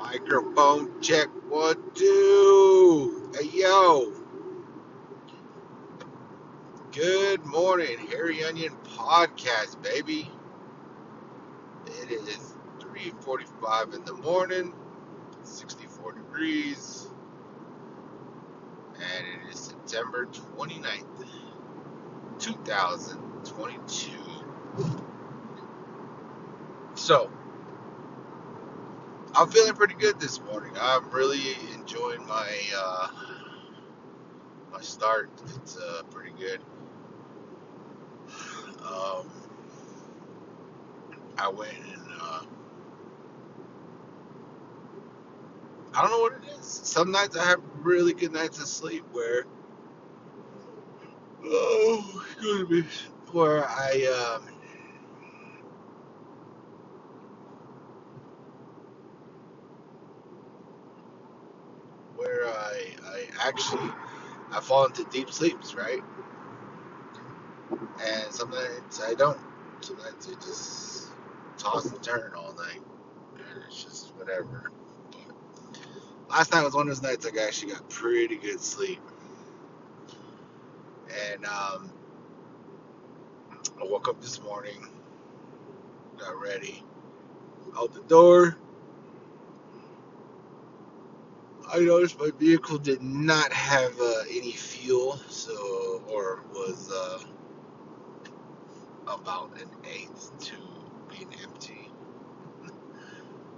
Microphone check what do? Hey yo. Good morning, Harry Onion Podcast, baby. It is 3:45 in the morning, 64 degrees, and it is September 29th, 2022. So, I'm feeling pretty good this morning. I'm really enjoying my uh, my start. It's uh, pretty good. Um, I went and uh, I don't know what it is. Some nights I have really good nights of sleep where oh, excuse me, where I um, where I I actually I fall into deep sleeps, right? And sometimes I don't. Sometimes I just toss and turn all night, and it's just whatever. But last night was one of those nights I actually got pretty good sleep, and um, I woke up this morning, got ready, out the door. I noticed my vehicle did not have uh, any fuel, so or was uh, about an eighth to being empty.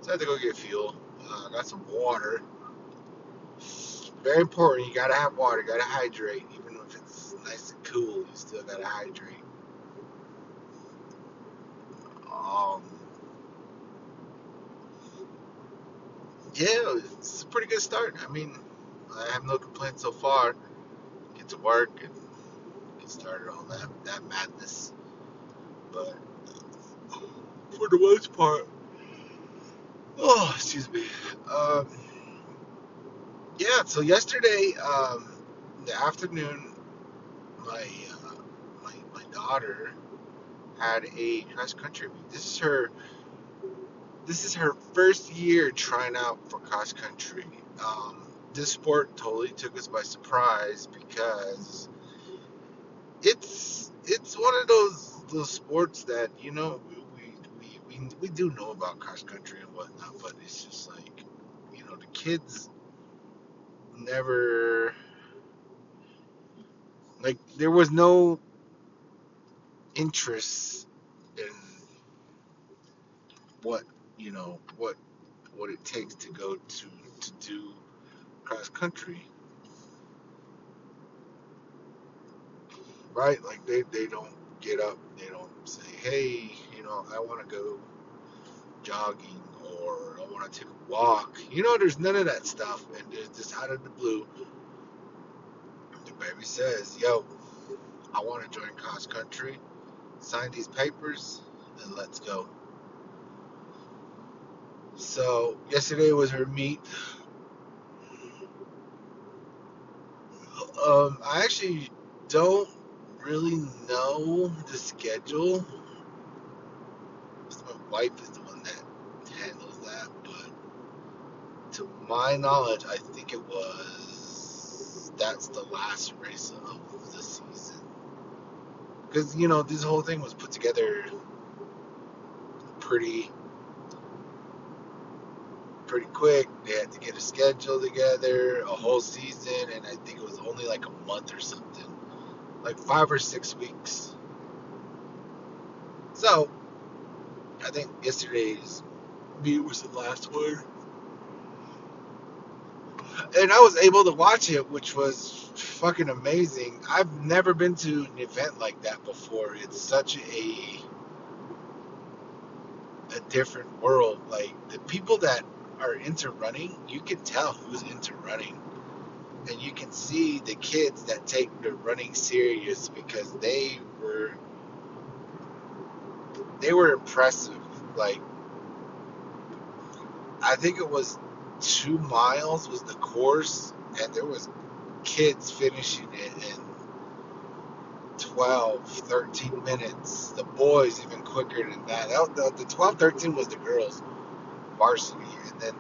So I had to go get fuel. Uh, got some water. Very important. You gotta have water. You gotta hydrate, even if it's nice and cool. You still gotta hydrate. Um, yeah, it's a pretty good start. I mean, I have no complaints so far. Get to work and get started on that that madness. But for the most part, oh, excuse me. Um, yeah. So yesterday, um, the afternoon, my uh, my my daughter had a cross country. This is her this is her first year trying out for cross country. Um, this sport totally took us by surprise because it's it's one of those those sports that you know we we, we, we do know about cross country and whatnot, but it's just like you know the kids never like there was no interest in what you know what what it takes to go to to do cross country. Right? Like they, they don't get up they don't say hey you know i want to go jogging or i want to take a walk. You know there's none of that stuff and there's just out of the blue the baby says yo i want to join cross country. Sign these papers and let's go so yesterday was her meet um i actually don't really know the schedule. My wife is the one that handles that, but to my knowledge, I think it was that's the last race of the season. Because you know this whole thing was put together pretty pretty quick. They had to get a schedule together, a whole season, and I think it was only like a month or something like five or six weeks. So, I think yesterday's meet was the last one. And I was able to watch it, which was fucking amazing. I've never been to an event like that before. It's such a a different world. Like the people that are into running, you can tell who's into running. And you can see the kids that take the running serious because they were they were impressive. Like i think it was two miles was the course and there was kids finishing it in 12 13 minutes. The boys even quicker than that, the, the 12 13 was the girls varsity and then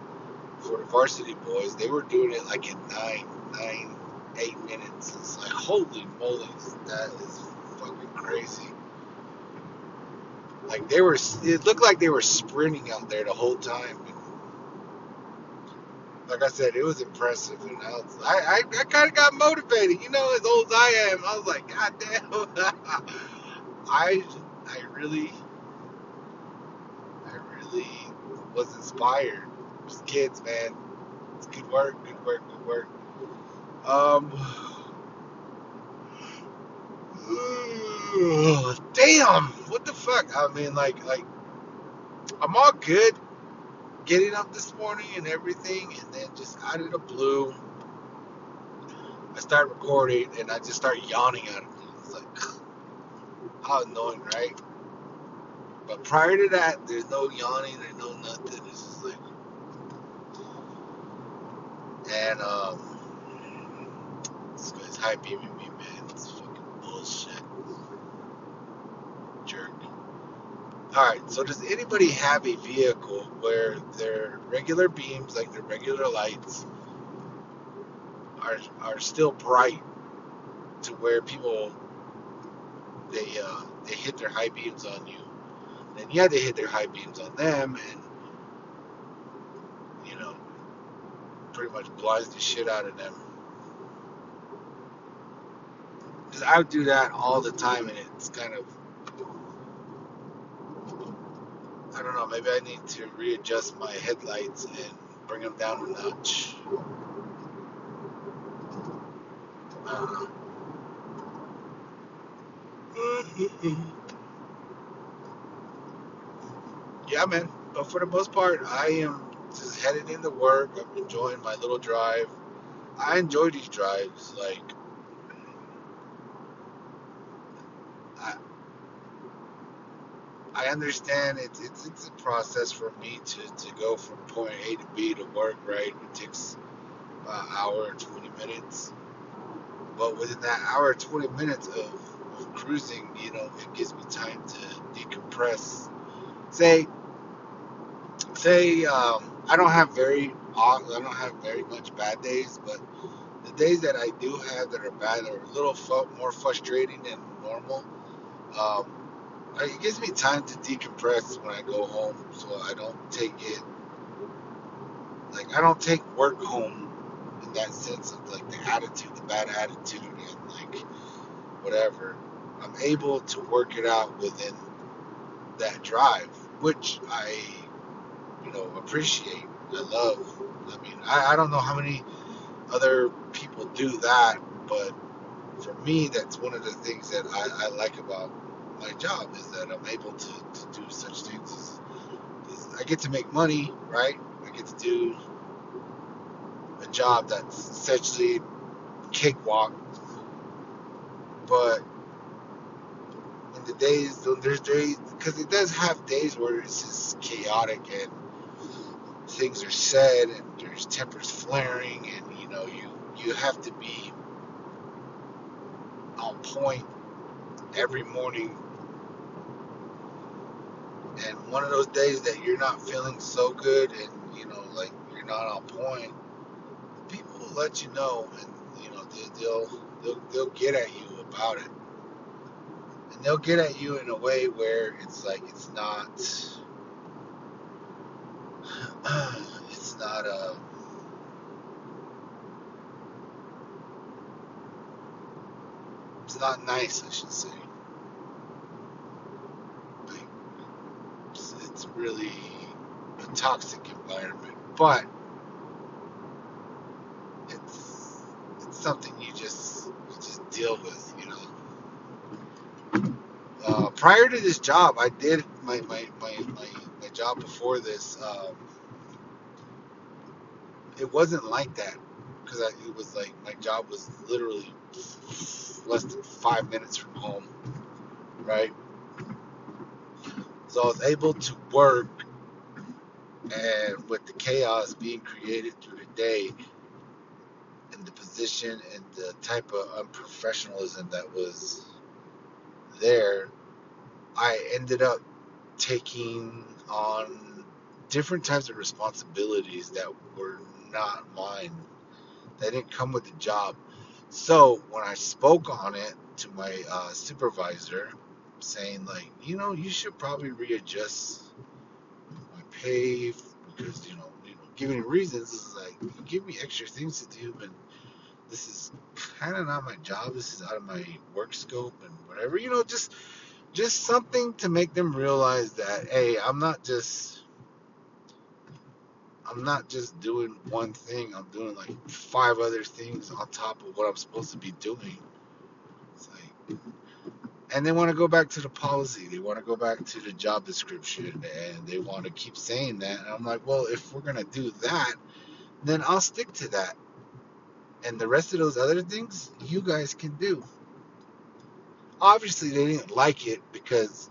for the varsity boys, they were doing it like in nine, nine, eight minutes. It's like holy moly, that is fucking crazy. Like they were, it looked like they were sprinting out there the whole time. Like I said, it was impressive, and I, was, I, I, I kind of got motivated. You know, as old as I am, I was like, God damn, I, I really, I really was inspired. Just kids, man. It's good work, good work, good work. Um, damn, what the fuck? I mean, like, like, I'm all good getting up this morning and everything, and then just out of the blue, I start recording and I just start yawning at him. It's like, how annoying, right? But prior to that, there's no yawning, there's no nothing. It's just like, and um, this guy's high beaming me, man. It's fucking bullshit, jerk. All right. So does anybody have a vehicle where their regular beams, like their regular lights, are are still bright to where people they uh, they hit their high beams on you, and yeah, they hit their high beams on them, and you know, pretty much blinds the shit out of them. Because I do that all the time, and it's kind of I don't know. Maybe I need to readjust my headlights and bring them down a notch. I don't know. yeah, man. But for the most part, I am just headed into work. I'm enjoying my little drive. I enjoy these drives. Like, I, I understand it's, it's it's a process for me to, to go from point A to B to work, right? It takes about an hour and 20 minutes. But within that hour and 20 minutes of, of cruising, you know, it gives me time to decompress. Say, say, um, I don't have very, I don't have very much bad days, but the days that I do have that are bad are a little fu- more frustrating than normal. Um, it gives me time to decompress when I go home, so I don't take it like I don't take work home in that sense of like the attitude, the bad attitude, and like whatever. I'm able to work it out within that drive, which I, you know, appreciate. I love. I mean, I, I don't know how many other people do that, but for me, that's one of the things that I, I like about my job is that I'm able to, to do such things as, as I get to make money, right? I get to do a job that's essentially cakewalk. But in the days, there's days, because it does have days where it's just chaotic and things are said and there's tempers flaring and, you know, you, you have to be on point every morning. And one of those days that you're not feeling so good and you know like you're not on point people will let you know and you know they, will they'll they'll get at you about it. And they'll get at you in a way where it's like it's not it's not a uh, it's not nice I should say It's really a toxic environment, but it's it's something you just you just deal with, you know. Uh, prior to this job, I did my my my, my, my job before this. Um, it wasn't like that because it was like my job was literally less than five minutes from home, right? So I was able to work and with the chaos being created through the day and the position and the type of um, unprofessionalism that was there, I ended up taking on different types of responsibilities that were not mine. They didn't come with the job. So when I spoke on it to my uh, supervisor, saying like, you know, you should probably readjust my pay because you know, you know, giving reasons is like, you give me extra things to do, and this is kind of not my job. This is out of my work scope and whatever. You know, just just something to make them realize that hey, I'm not just I'm not just doing one thing. I'm doing like five other things on top of what I'm supposed to be doing. It's like, and they want to go back to the policy. They want to go back to the job description, and they want to keep saying that. And I'm like, well, if we're gonna do that, then I'll stick to that. And the rest of those other things, you guys can do. Obviously, they didn't like it because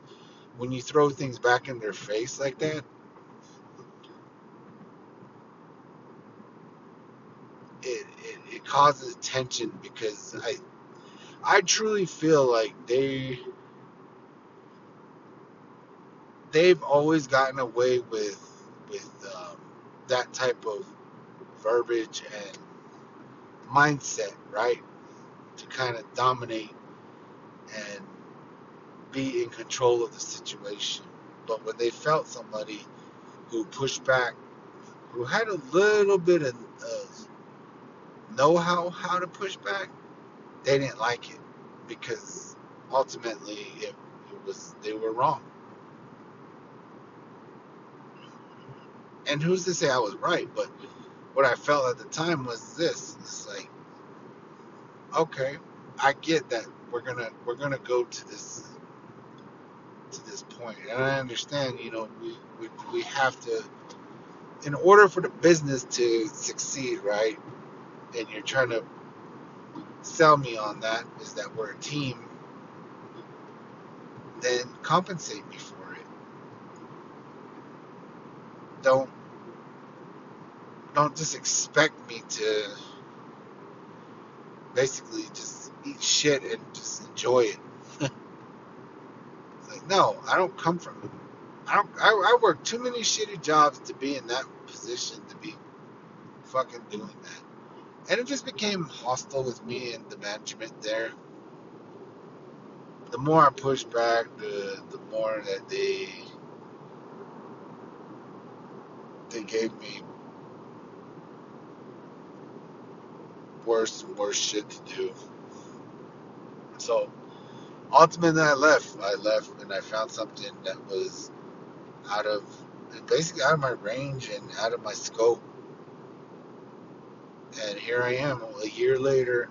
when you throw things back in their face like that, it, it, it causes tension because I I truly feel like they they've always gotten away with with um, that type of verbiage and mindset, right? To kind of dominate and be in control of the situation. But when they felt somebody who pushed back, who had a little bit of know how how to push back, they didn't like it because ultimately it, it was they were wrong. And who's to say I was right? But what I felt at the time was this: it's like, okay, I get that we're gonna we're gonna go to this to this point, and I understand. You know, we we, we have to, in order for the business to succeed, right? And you're trying to sell me on that is that we're a team, then compensate me for it. Don't don't just expect me to basically just eat shit and just enjoy it. it's like no, I don't come from I don't I, I work too many shitty jobs to be in that position to be fucking doing that. And it just became hostile with me and the management there. The more I pushed back, the the more that they they gave me worse and worse shit to do. So ultimately, I left. I left and I found something that was out of basically out of my range and out of my scope. And here I am, a year later,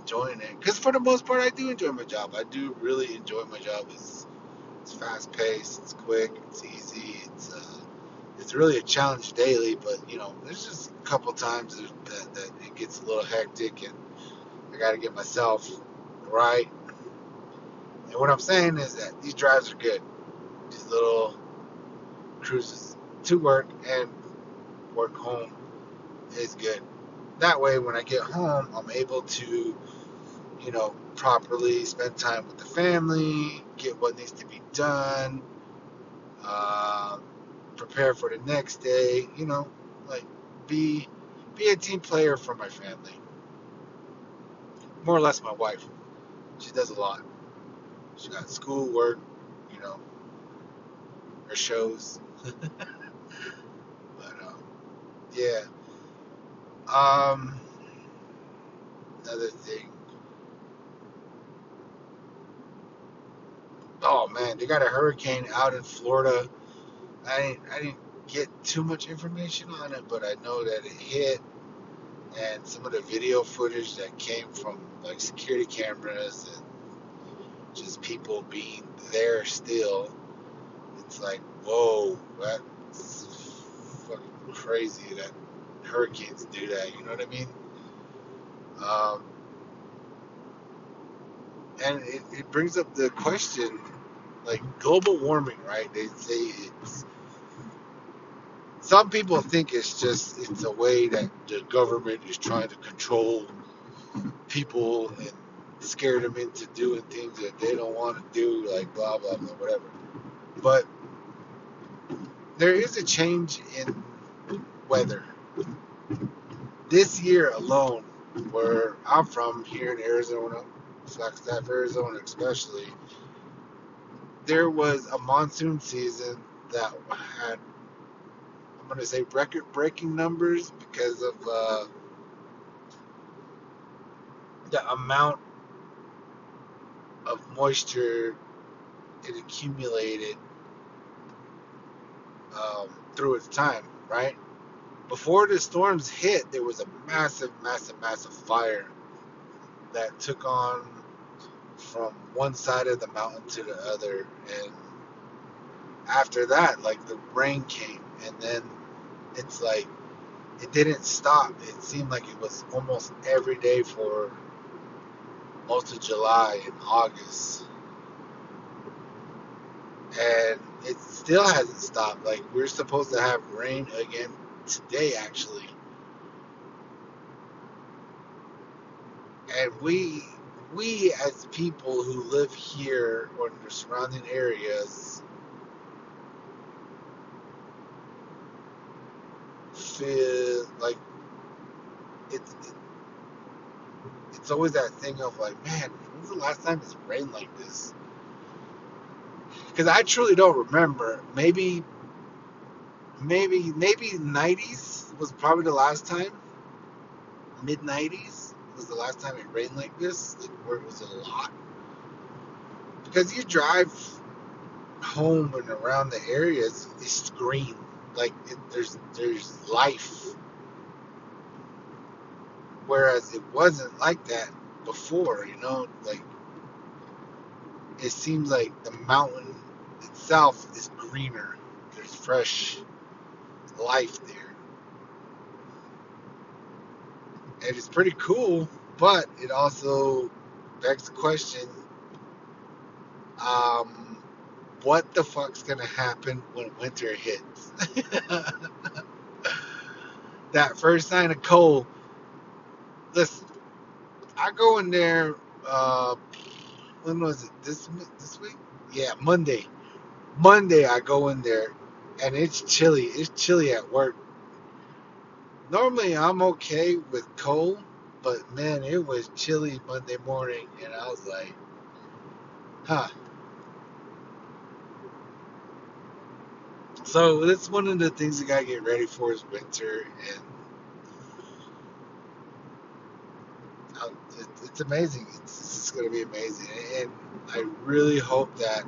enjoying it. Because for the most part, I do enjoy my job. I do really enjoy my job. It's it's fast paced, it's quick, it's easy, it's uh, it's really a challenge daily. But you know, there's just a couple times that, that, that it gets a little hectic, and I got to get myself right. And what I'm saying is that these drives are good. These little cruises to work and work home is good. That way, when I get home, I'm able to, you know, properly spend time with the family, get what needs to be done, uh, prepare for the next day. You know, like be be a team player for my family. More or less, my wife. She does a lot. She got school, work, you know, her shows. yeah. Um, another thing. Oh man, they got a hurricane out in Florida. I didn't, I didn't get too much information on it, but I know that it hit, and some of the video footage that came from like security cameras and just people being there still. It's like, whoa, fucking crazy that hurricanes do that. You know what I mean? Um, and it, it brings up the question, like global warming, right? They say it's. Some people think it's just it's a way that the government is trying to control people and scare them into doing things that they don't want to do, like blah blah blah, whatever. But there is a change in weather. This year alone, where I'm from, here in Arizona, Flagstaff, Arizona, especially, there was a monsoon season that had, I'm going to say, record breaking numbers because of uh, the amount of moisture it accumulated um, through its time, right? Before the storms hit, there was a massive, massive, massive fire that took on from one side of the mountain to the other. And after that, like the rain came, and then it's like it didn't stop. It seemed like it was almost every day for most of July and August. And it still hasn't stopped. Like we're supposed to have rain again today actually. And we we as people who live here or in the surrounding areas feel like it, it it's always that thing of like, man, when's the last time it's rained like this? Because I truly don't remember. Maybe, maybe, maybe 90s was probably the last time. Mid 90s was the last time it rained like this, like where it was a lot. Because you drive home and around the areas, it's green. Like it, there's there's life Whereas it wasn't like that before, you know, like it seems like the mountain itself is greener. There's fresh life there. And it's pretty cool, but it also begs the question um, what the fuck's gonna happen when winter hits? that first sign of cold listen, I go in there. Uh, when was it? This this week? Yeah, Monday. Monday I go in there, and it's chilly. It's chilly at work. Normally I'm okay with cold, but man, it was chilly Monday morning, and I was like, huh. So that's one of the things you gotta get ready for is winter, and it's amazing. It's, to be amazing, and I really hope that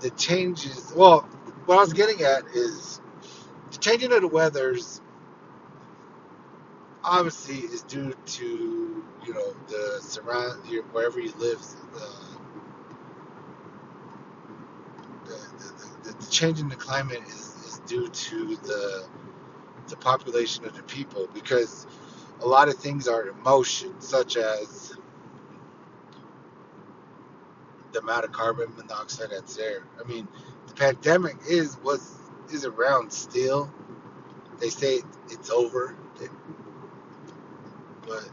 the changes. Well, what I was getting at is the changing of the weather's obviously is due to you know the surround wherever you live. The, the, the, the change in the climate is, is due to the the population of the people because a lot of things are in motion, such as the amount of carbon monoxide that's there. I mean, pandemic is was is around still. They say it's over, but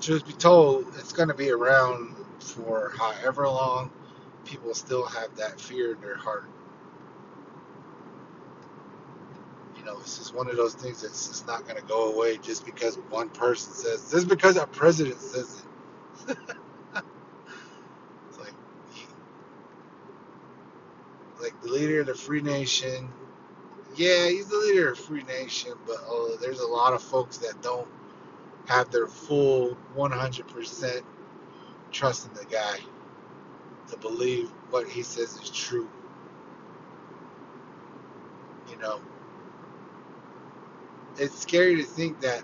truth be told, it's going to be around for however long. People still have that fear in their heart. you know, it's just one of those things that's just not going to go away just because one person says, just because our president says it. it's like, like the leader of the free nation. Yeah, he's the leader of free nation, but oh, there's a lot of folks that don't have their full 100% trust in the guy to believe what he says is true. You know, it's scary to think that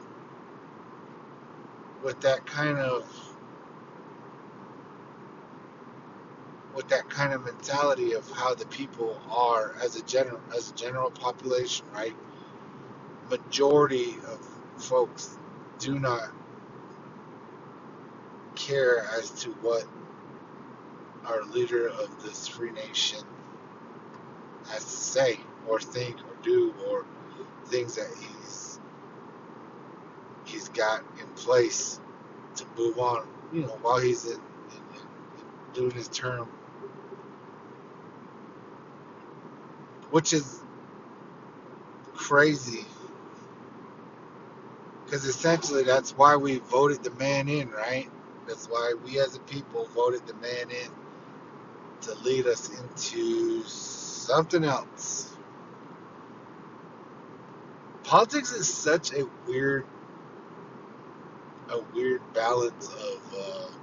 with that kind of with that kind of mentality of how the people are as a general as a general population, right? Majority of folks do not care as to what our leader of this free nation has to say or think or do or things that he's he's got in place to move on. You know, while he's in, in, in doing his term. Which is crazy because essentially that's why we voted the man in, right? That's why we as a people voted the man in to lead us into something else. Politics is such a weird, a weird balance of. Uh,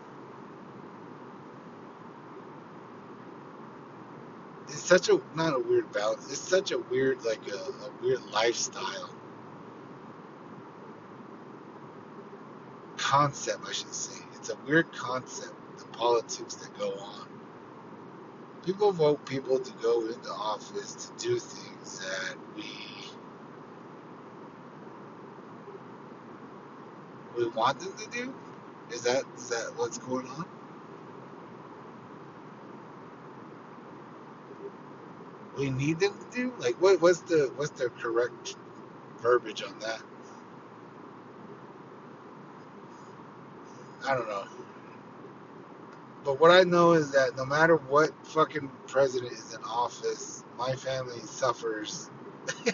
such a not a weird balance. It's such a weird like a, a weird lifestyle concept, I should say. It's a weird concept. The politics that go on. People vote people to go into office to do things that we we want them to do? Is that is that what's going on? We need them to do? Like what what's the what's the correct verbiage on that? I don't know. But what I know is that no matter what fucking president is in office, my family suffers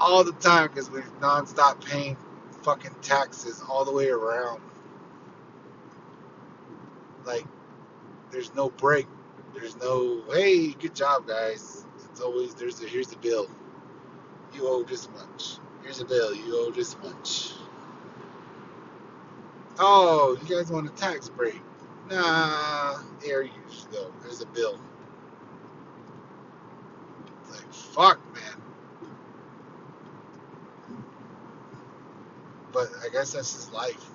all the time because we're nonstop paying fucking taxes all the way around. Like, there's no break. There's no, hey, good job, guys. It's always, there's a, here's the bill. You owe this much. Here's a bill. You owe this much. Oh, you guys want a tax break? Nah, here you go. There's a bill. It's like, fuck, man. But I guess that's his life.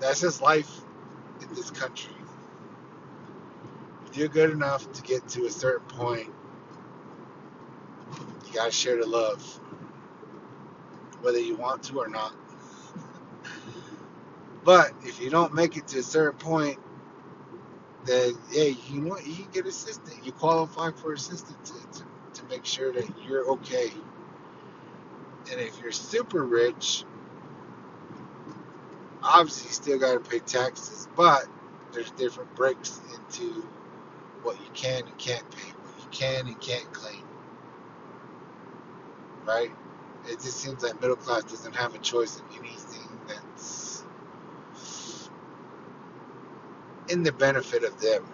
That's his life in this country. You're good enough to get to a certain point, you gotta share the love, whether you want to or not. But if you don't make it to a certain point, then hey, you know what? You can get assistance. You qualify for assistance to, to, to make sure that you're okay. And if you're super rich, obviously you still got to pay taxes, but there's different breaks into what you can and can't pay, what you can and can't claim. Right? It just seems like middle class doesn't have a choice in anything that's in the benefit of them.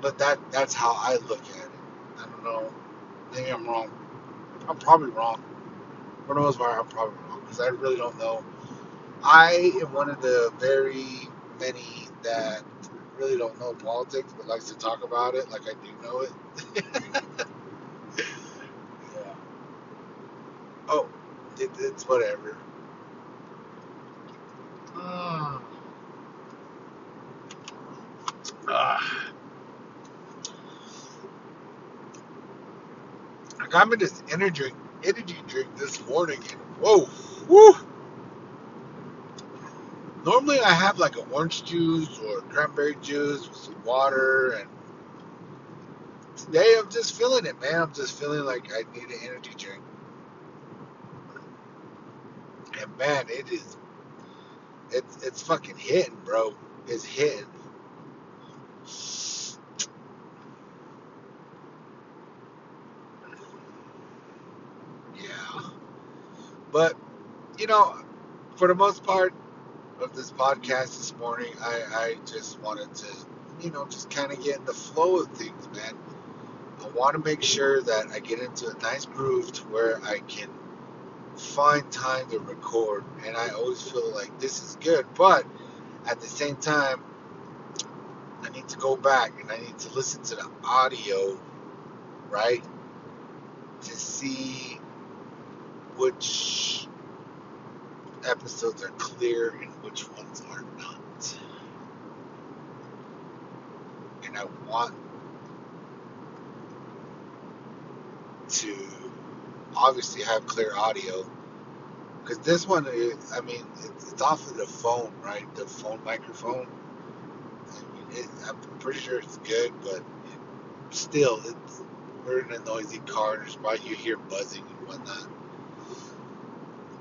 But that that's how I look at it. I don't know. Maybe I'm wrong. I'm probably wrong. The most part, I'm probably wrong because I really don't know. I am one of the very many that really don't know politics but likes to talk about it like I do know it. yeah. Oh, it, it's whatever. Ah. I got me this energy energy drink this morning and whoa. Normally I have like an orange juice or cranberry juice with some water and today I'm just feeling it, man. I'm just feeling like I need an energy drink. And man, it is it's it's fucking hitting, bro. It's hitting. Yeah. But, you know, for the most part of this podcast this morning, I, I just wanted to, you know, just kind of get in the flow of things, man. I want to make sure that I get into a nice groove to where I can find time to record. And I always feel like this is good, but at the same time, I need to go back and I need to listen to the audio, right? To see which episodes are clear and which ones are not. And I want to obviously have clear audio because this one, is, I mean, it's, it's off of the phone, right? The phone microphone. I mean, it, I'm pretty sure it's good, but still, it's we're in a noisy car. And there's why you hear buzzing and whatnot.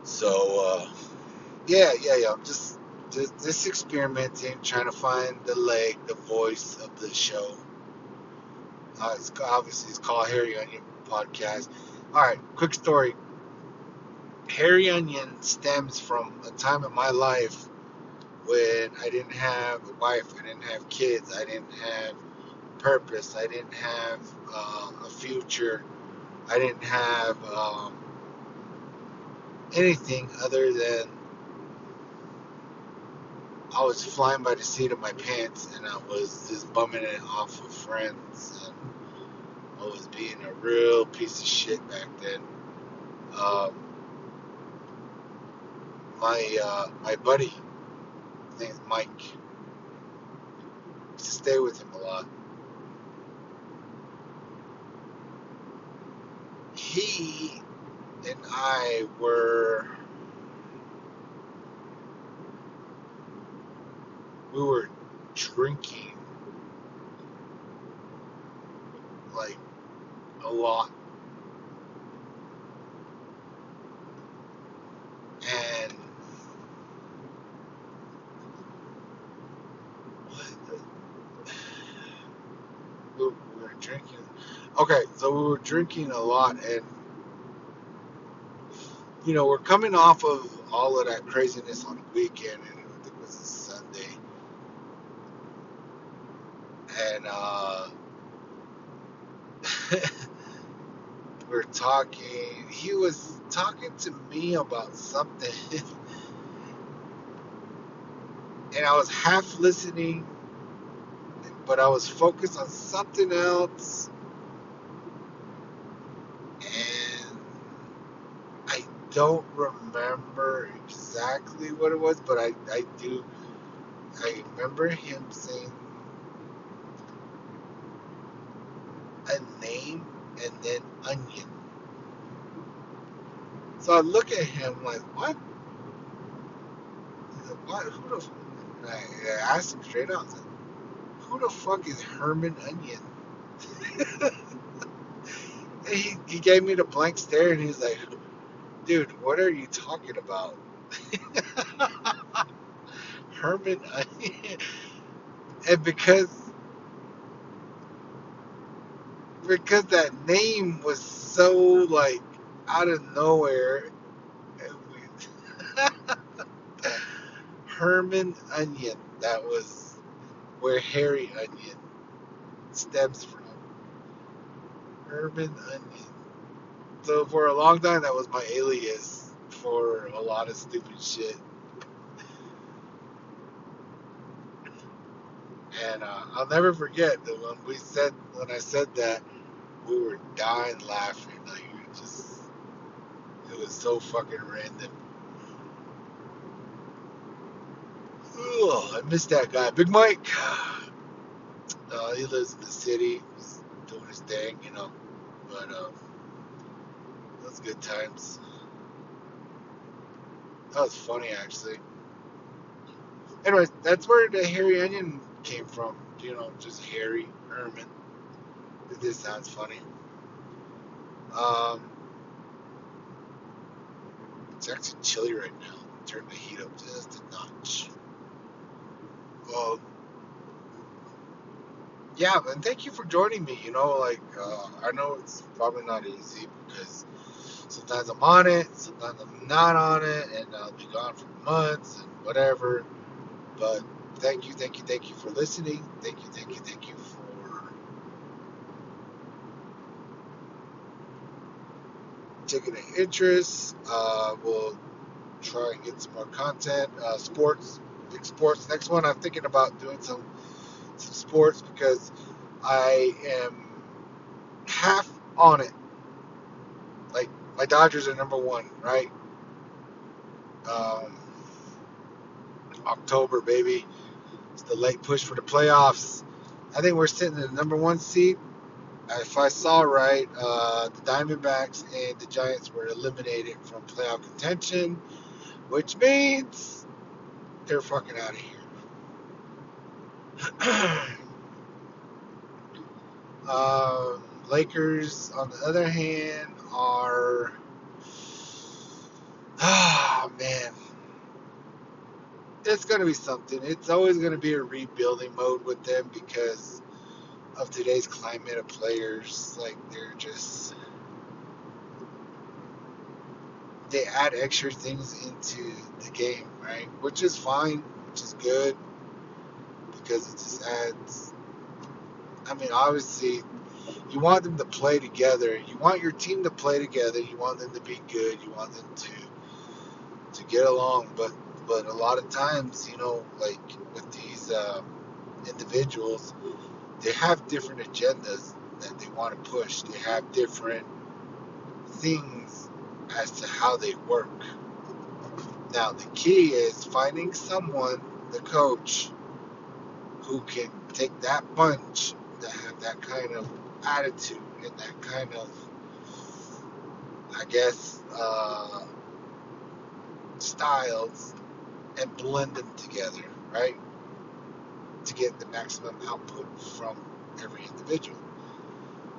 So, uh, yeah, yeah, yeah. I'm just just, just experimenting, trying to find the leg, the voice of the show. Uh, it's obviously it's called Harry Onion Podcast. All right, quick story. Harry Onion stems from a time in my life when I didn't have a wife, I didn't have kids, I didn't have purpose, I didn't have uh, a future, I didn't have um, anything other than I was flying by the seat of my pants and I was just bumming it off with friends and I was being a real piece of shit back then. Um, my uh, my buddy, his name's Mike, to stay with him a lot. He and I were we were drinking like a lot. And we were drinking okay so we were drinking a lot and you know we're coming off of all of that craziness on the weekend and I think it was a Sunday and uh we are talking. He was talking to me about something, and I was half listening, but I was focused on something else, and I don't remember exactly what it was, but I, I do. I remember him saying a name and then onion. So I look at him like, what? What? Who the? I, asked him straight out, like, who the fuck is Herman Onion? he, he gave me the blank stare and he's like, dude, what are you talking about? Herman Onion. And because because that name was so like out of nowhere. Herman Onion. That was where Harry Onion stems from. Herman Onion. So for a long time, that was my alias for a lot of stupid shit. And uh, I'll never forget that when we said when I said that we were dying laughing. Like it just, it was so fucking random. Ugh, I missed that guy, Big Mike. Uh, he lives in the city. He's doing his thing, you know. But um, those good times. That was funny, actually. Anyways, that's where the hairy onion came from. You know, just Harry Herman. This sounds funny. Um, it's actually chilly right now. Turn the heat up just a notch. Well, yeah, and thank you for joining me. You know, like uh, I know it's probably not easy because sometimes I'm on it, sometimes I'm not on it, and I'll be gone for months and whatever. But thank you, thank you, thank you for listening. Thank you, thank you, thank you for taking an interest. Uh, we'll try and get some more content. Uh, sports, big sports. Next one, I'm thinking about doing some some sports because I am half on it. Like my Dodgers are number one, right? Um, October, baby. It's the late push for the playoffs. I think we're sitting in the number one seed if I saw right, uh, the Diamondbacks and the Giants were eliminated from playoff contention, which means they're fucking out of here. um, Lakers, on the other hand, are. Ah, man. it's going to be something. It's always going to be a rebuilding mode with them because of today's climate of players. Like they're just they add extra things into the game, right? Which is fine, which is good because it just adds. I mean, obviously, you want them to play together. You want your team to play together. You want them to be good. You want them to to get along. But but a lot of times, you know, like with these uh, individuals, they have different agendas that they want to push. They have different things as to how they work. Now, the key is finding someone, the coach, who can take that bunch that have that kind of attitude and that kind of, I guess, uh, styles and blend them together, right? To get the maximum output from every individual.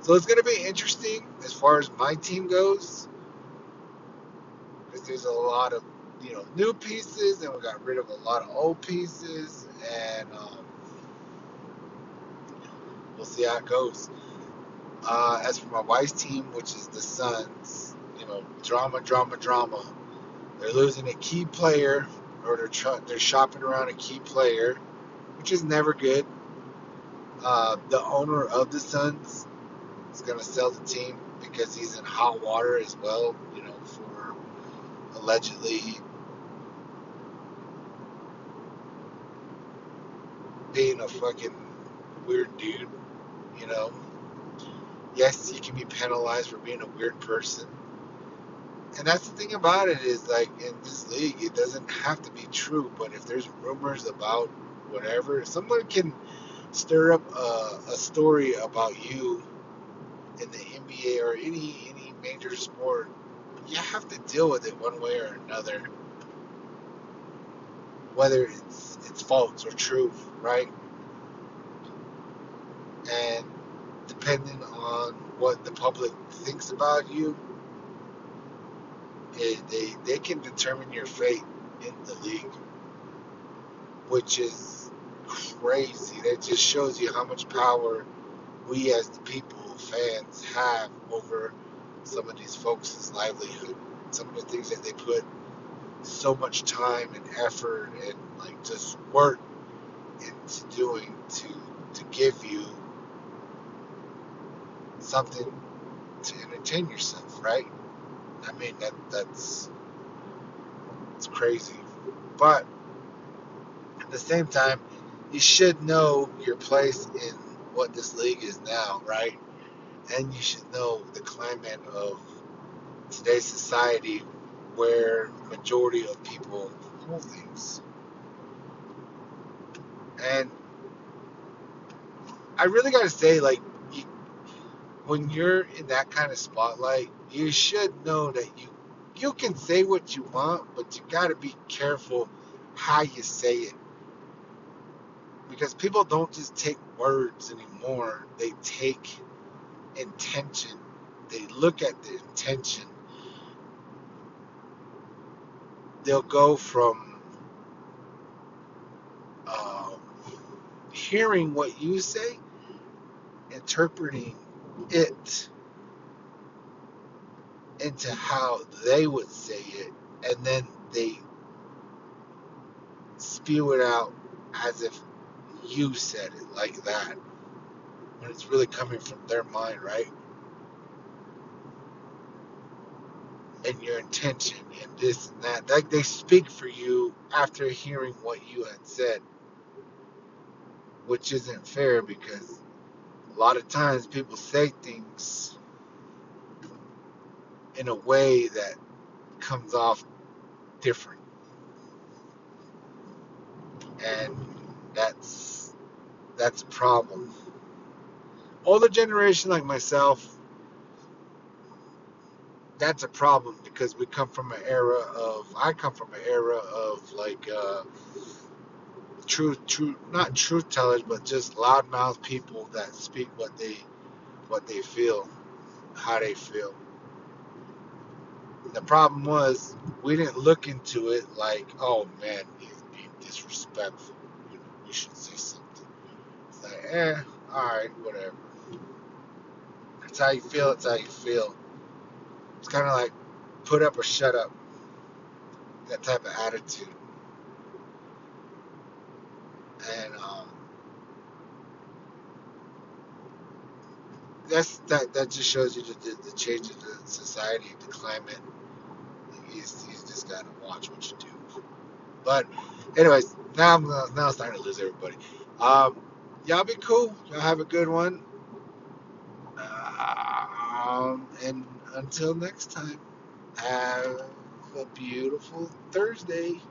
So it's going to be interesting as far as my team goes because there's a lot of you know new pieces and we got rid of a lot of old pieces and um, we'll see how it goes. Uh, as for my wife's team, which is the Suns, you know, drama, drama, drama. They're losing a key player, or they're they're shopping around a key player, which is never good. Uh, the owner of the Suns is going to sell the team because he's in hot water as well, you know, for allegedly being a fucking weird dude, you know. Yes, you can be penalized for being a weird person. And that's the thing about it is like in this league, it doesn't have to be true, but if there's rumors about whatever, someone can stir up a, a story about you in the NBA or any any major sport, you have to deal with it one way or another, whether it's it's false or true, right? And depending on what the public thinks about you, it, they they can determine your fate in the league, which is crazy. That just shows you how much power we as the people, fans, have over some of these folks' livelihood. Some of the things that they put so much time and effort and like just work into doing to to give you something to entertain yourself, right? I mean that that's it's crazy. But at the same time, you should know your place in what this league is now, right? And you should know the climate of today's society where majority of people hold things. And I really gotta say, like, you, when you're in that kind of spotlight, you should know that you you can say what you want, but you gotta be careful how you say it. Because people don't just take words anymore, they take intention. They look at the intention. They'll go from um, hearing what you say, interpreting it into how they would say it, and then they spew it out as if you said it like that when it's really coming from their mind, right? And your intention and this and that. Like they speak for you after hearing what you had said, which isn't fair because a lot of times people say things in a way that comes off different. And that's that's a problem. Older generation like myself, that's a problem because we come from an era of I come from an era of like uh, truth, truth, not truth tellers, but just loudmouth people that speak what they what they feel, how they feel. The problem was we didn't look into it like, oh man, he's being disrespectful. You should say something. It's like, eh, all right, whatever. It's how you feel. It's how you feel. It's kind of like put up or shut up. That type of attitude. And um, that's that. That just shows you the, the, the change in the society, the climate. He's, he's just got to watch what you do. But, anyways, now I'm now I'm starting to lose everybody. Um, y'all be cool. Y'all have a good one. Um, and until next time, have a beautiful Thursday.